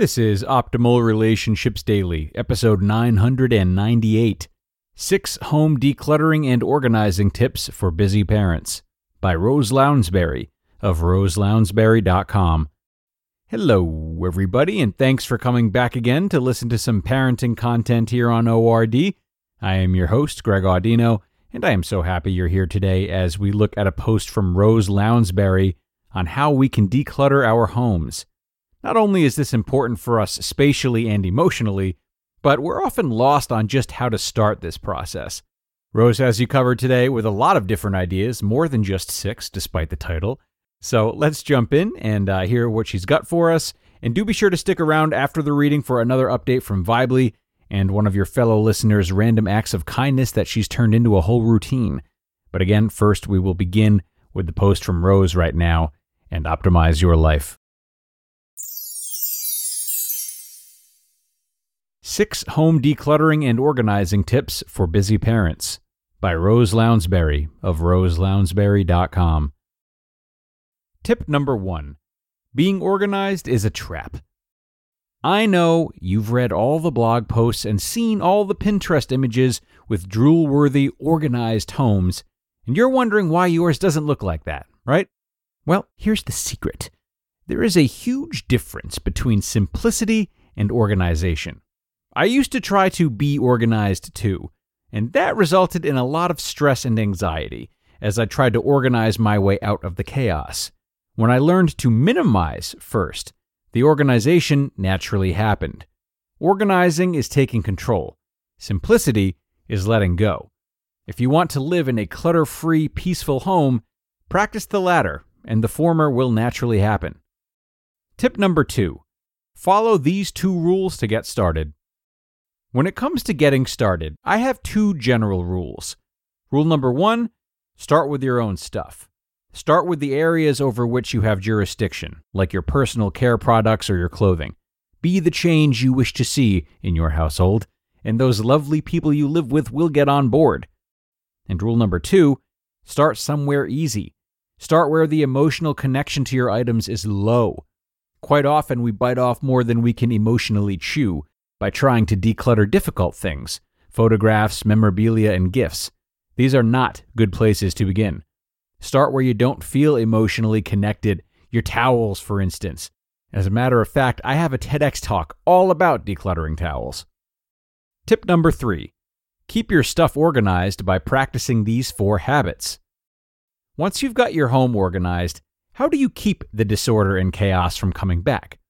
This is Optimal Relationships Daily, episode 998 Six Home Decluttering and Organizing Tips for Busy Parents by Rose Lounsbury of roselounsbury.com. Hello, everybody, and thanks for coming back again to listen to some parenting content here on ORD. I am your host, Greg Audino, and I am so happy you're here today as we look at a post from Rose Lounsbury on how we can declutter our homes. Not only is this important for us spatially and emotionally, but we're often lost on just how to start this process. Rose has you covered today with a lot of different ideas, more than just six, despite the title. So let's jump in and uh, hear what she's got for us. And do be sure to stick around after the reading for another update from Vibely and one of your fellow listeners' random acts of kindness that she's turned into a whole routine. But again, first we will begin with the post from Rose right now and optimize your life. Six Home Decluttering and Organizing Tips for Busy Parents by Rose Lounsbury of roselounsbury.com. Tip number one Being organized is a trap. I know you've read all the blog posts and seen all the Pinterest images with drool worthy, organized homes, and you're wondering why yours doesn't look like that, right? Well, here's the secret there is a huge difference between simplicity and organization. I used to try to be organized too, and that resulted in a lot of stress and anxiety as I tried to organize my way out of the chaos. When I learned to minimize first, the organization naturally happened. Organizing is taking control, simplicity is letting go. If you want to live in a clutter free, peaceful home, practice the latter, and the former will naturally happen. Tip number two follow these two rules to get started. When it comes to getting started, I have two general rules. Rule number one start with your own stuff. Start with the areas over which you have jurisdiction, like your personal care products or your clothing. Be the change you wish to see in your household, and those lovely people you live with will get on board. And rule number two start somewhere easy. Start where the emotional connection to your items is low. Quite often, we bite off more than we can emotionally chew, by trying to declutter difficult things photographs, memorabilia, and gifts. These are not good places to begin. Start where you don't feel emotionally connected, your towels, for instance. As a matter of fact, I have a TEDx talk all about decluttering towels. Tip number three keep your stuff organized by practicing these four habits. Once you've got your home organized, how do you keep the disorder and chaos from coming back?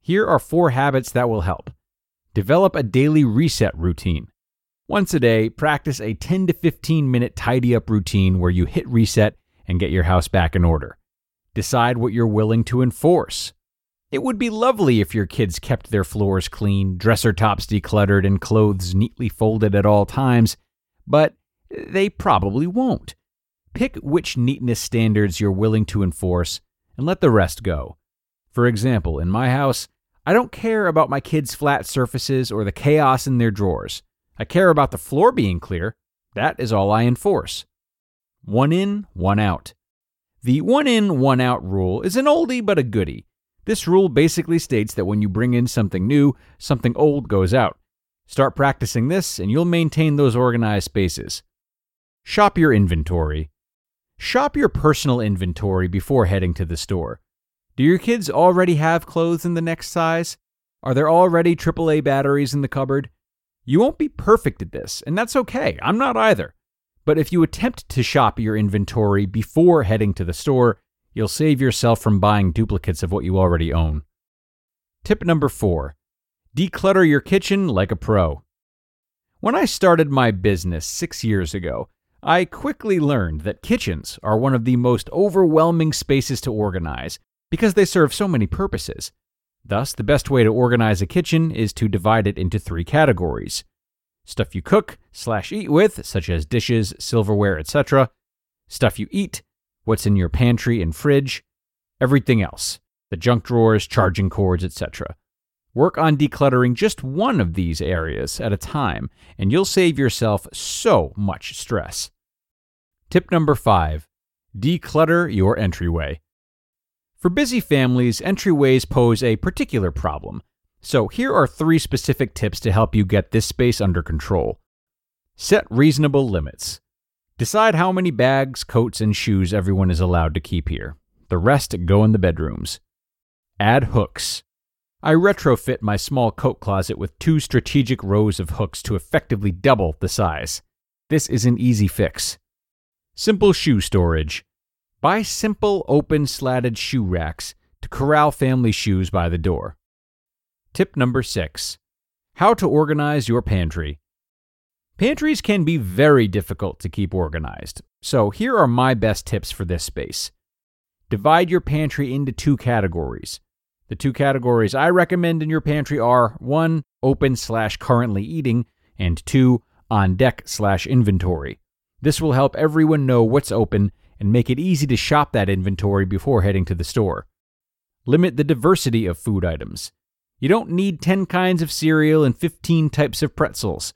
Here are four habits that will help. Develop a daily reset routine. Once a day, practice a 10 to 15 minute tidy up routine where you hit reset and get your house back in order. Decide what you're willing to enforce. It would be lovely if your kids kept their floors clean, dresser tops decluttered, and clothes neatly folded at all times, but they probably won't. Pick which neatness standards you're willing to enforce and let the rest go. For example, in my house, I don't care about my kids' flat surfaces or the chaos in their drawers. I care about the floor being clear. That is all I enforce. One in, one out. The one in, one out rule is an oldie but a goodie. This rule basically states that when you bring in something new, something old goes out. Start practicing this, and you'll maintain those organized spaces. Shop your inventory. Shop your personal inventory before heading to the store. Do your kids already have clothes in the next size? Are there already AAA batteries in the cupboard? You won't be perfect at this, and that's okay. I'm not either. But if you attempt to shop your inventory before heading to the store, you'll save yourself from buying duplicates of what you already own. Tip number four declutter your kitchen like a pro. When I started my business six years ago, I quickly learned that kitchens are one of the most overwhelming spaces to organize because they serve so many purposes. Thus, the best way to organize a kitchen is to divide it into three categories stuff you cook slash eat with, such as dishes, silverware, etc., stuff you eat, what's in your pantry and fridge, everything else, the junk drawers, charging cords, etc. Work on decluttering just one of these areas at a time, and you'll save yourself so much stress. Tip number five declutter your entryway. For busy families, entryways pose a particular problem, so here are three specific tips to help you get this space under control. Set reasonable limits. Decide how many bags, coats, and shoes everyone is allowed to keep here. The rest go in the bedrooms. Add hooks. I retrofit my small coat closet with two strategic rows of hooks to effectively double the size. This is an easy fix. Simple shoe storage. Buy simple, open, slatted shoe racks to corral family shoes by the door. Tip number six How to organize your pantry. Pantries can be very difficult to keep organized, so here are my best tips for this space. Divide your pantry into two categories the two categories I recommend in your pantry are 1. Open slash currently eating, and 2. On deck slash inventory. This will help everyone know what's open and make it easy to shop that inventory before heading to the store. Limit the diversity of food items. You don't need 10 kinds of cereal and 15 types of pretzels.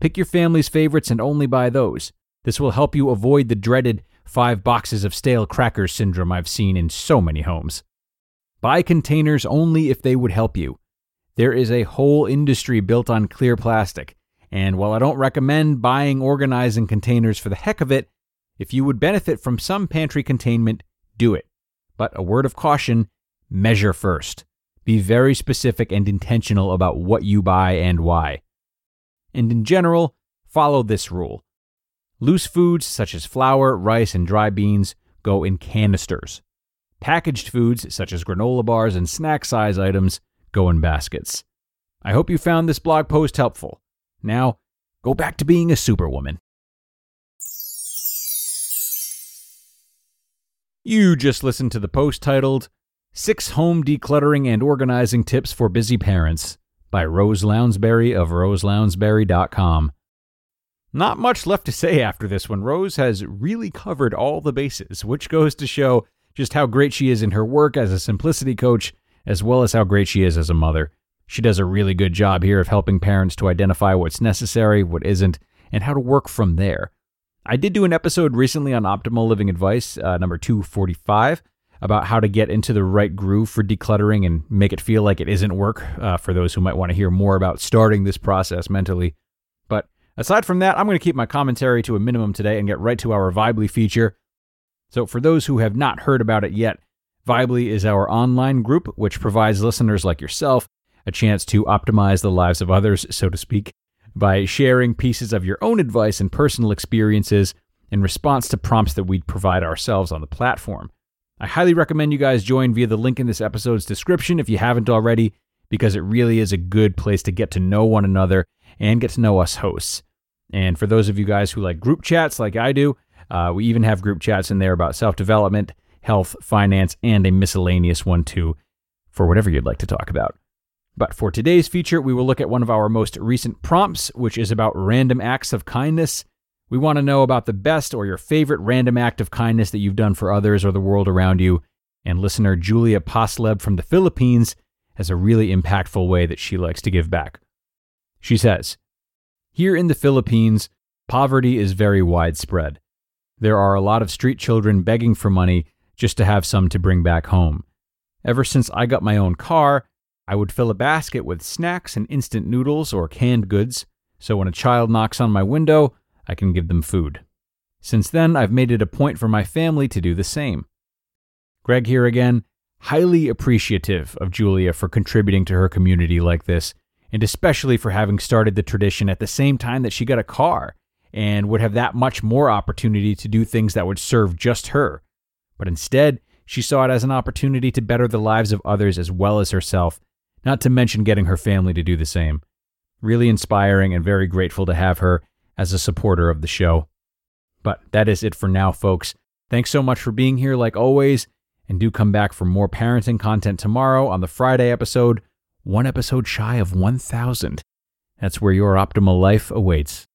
Pick your family's favorites and only buy those. This will help you avoid the dreaded five boxes of stale crackers syndrome I've seen in so many homes. Buy containers only if they would help you. There is a whole industry built on clear plastic, and while I don't recommend buying organizing containers for the heck of it, if you would benefit from some pantry containment, do it. But a word of caution measure first. Be very specific and intentional about what you buy and why. And in general, follow this rule. Loose foods such as flour, rice, and dry beans go in canisters. Packaged foods, such as granola bars and snack size items, go in baskets. I hope you found this blog post helpful. Now, go back to being a superwoman. You just listened to the post titled Six Home Decluttering and Organizing Tips for Busy Parents by Rose Lounsbury of roselounsbury.com. Not much left to say after this one. Rose has really covered all the bases, which goes to show just how great she is in her work as a simplicity coach, as well as how great she is as a mother. She does a really good job here of helping parents to identify what's necessary, what isn't, and how to work from there. I did do an episode recently on optimal living advice, uh, number 245, about how to get into the right groove for decluttering and make it feel like it isn't work uh, for those who might want to hear more about starting this process mentally. But aside from that, I'm going to keep my commentary to a minimum today and get right to our Vibely feature. So, for those who have not heard about it yet, Vibely is our online group which provides listeners like yourself a chance to optimize the lives of others, so to speak, by sharing pieces of your own advice and personal experiences in response to prompts that we'd provide ourselves on the platform. I highly recommend you guys join via the link in this episode's description if you haven't already, because it really is a good place to get to know one another and get to know us hosts. And for those of you guys who like group chats like I do, uh, we even have group chats in there about self development, health, finance, and a miscellaneous one too for whatever you'd like to talk about. But for today's feature, we will look at one of our most recent prompts, which is about random acts of kindness. We want to know about the best or your favorite random act of kindness that you've done for others or the world around you. And listener Julia Posleb from the Philippines has a really impactful way that she likes to give back. She says, Here in the Philippines, poverty is very widespread. There are a lot of street children begging for money just to have some to bring back home. Ever since I got my own car, I would fill a basket with snacks and instant noodles or canned goods, so when a child knocks on my window, I can give them food. Since then, I've made it a point for my family to do the same. Greg here again, highly appreciative of Julia for contributing to her community like this and especially for having started the tradition at the same time that she got a car and would have that much more opportunity to do things that would serve just her. But instead, she saw it as an opportunity to better the lives of others as well as herself, not to mention getting her family to do the same. Really inspiring and very grateful to have her as a supporter of the show. But that is it for now, folks. Thanks so much for being here, like always, and do come back for more parenting content tomorrow on the Friday episode, one episode shy of 1,000. That's where your optimal life awaits.